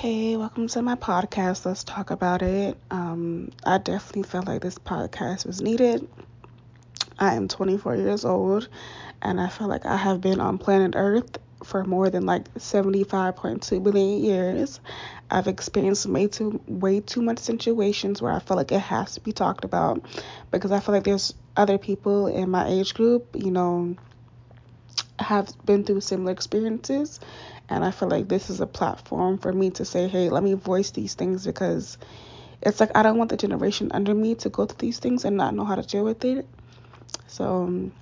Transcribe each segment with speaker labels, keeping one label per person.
Speaker 1: Hey, welcome to my podcast. Let's talk about it. Um, I definitely felt like this podcast was needed. I am 24 years old, and I feel like I have been on planet Earth for more than like 75.2 billion years. I've experienced way too way too much situations where I feel like it has to be talked about because I feel like there's other people in my age group, you know, have been through similar experiences and I feel like this is a platform for me to say, hey, let me voice these things because it's like I don't want the generation under me to go through these things and not know how to deal with it. So, um,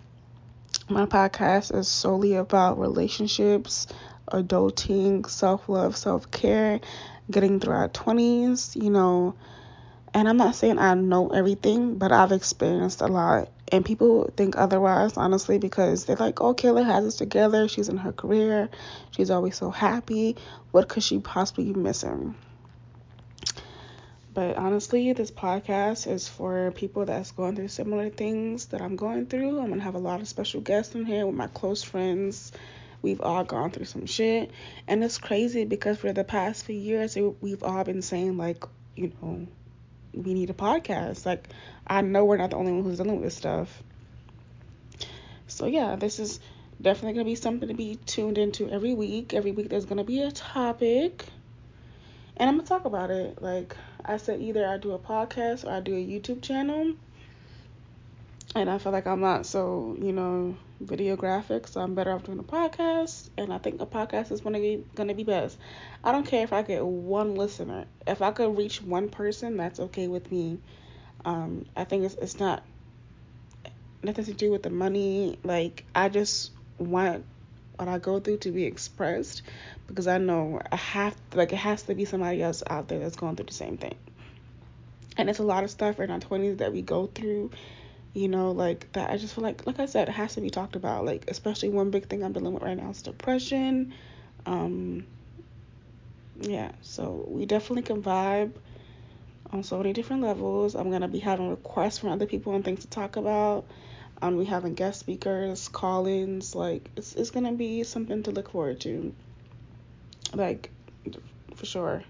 Speaker 1: my podcast is solely about relationships, adulting, self love, self care, getting through our 20s, you know. And I'm not saying I know everything, but I've experienced a lot and people think otherwise, honestly, because they're like, oh, Kayla has us together. She's in her career. She's always so happy. What could she possibly be missing? But honestly, this podcast is for people that's going through similar things that I'm going through. I'm going to have a lot of special guests in here with my close friends. We've all gone through some shit. And it's crazy because for the past few years, we've all been saying, like, you know, we need a podcast. Like, I know we're not the only one who's dealing with this stuff. So, yeah, this is definitely going to be something to be tuned into every week. Every week, there's going to be a topic. And I'm going to talk about it. Like I said, either I do a podcast or I do a YouTube channel and I feel like I'm not so, you know, videographic, so I'm better off doing a podcast. And I think a podcast is gonna be gonna be best. I don't care if I get one listener. If I could reach one person, that's okay with me. Um, I think it's it's not nothing to do with the money. Like I just want what I go through to be expressed because I know I have like it has to be somebody else out there that's going through the same thing. And it's a lot of stuff in our twenties that we go through you know, like that. I just feel like, like I said, it has to be talked about. Like, especially one big thing I'm dealing with right now is depression. Um, yeah, so we definitely can vibe on so many different levels. I'm gonna be having requests from other people and things to talk about. Um, we having guest speakers, call-ins. Like, it's it's gonna be something to look forward to. Like, for sure.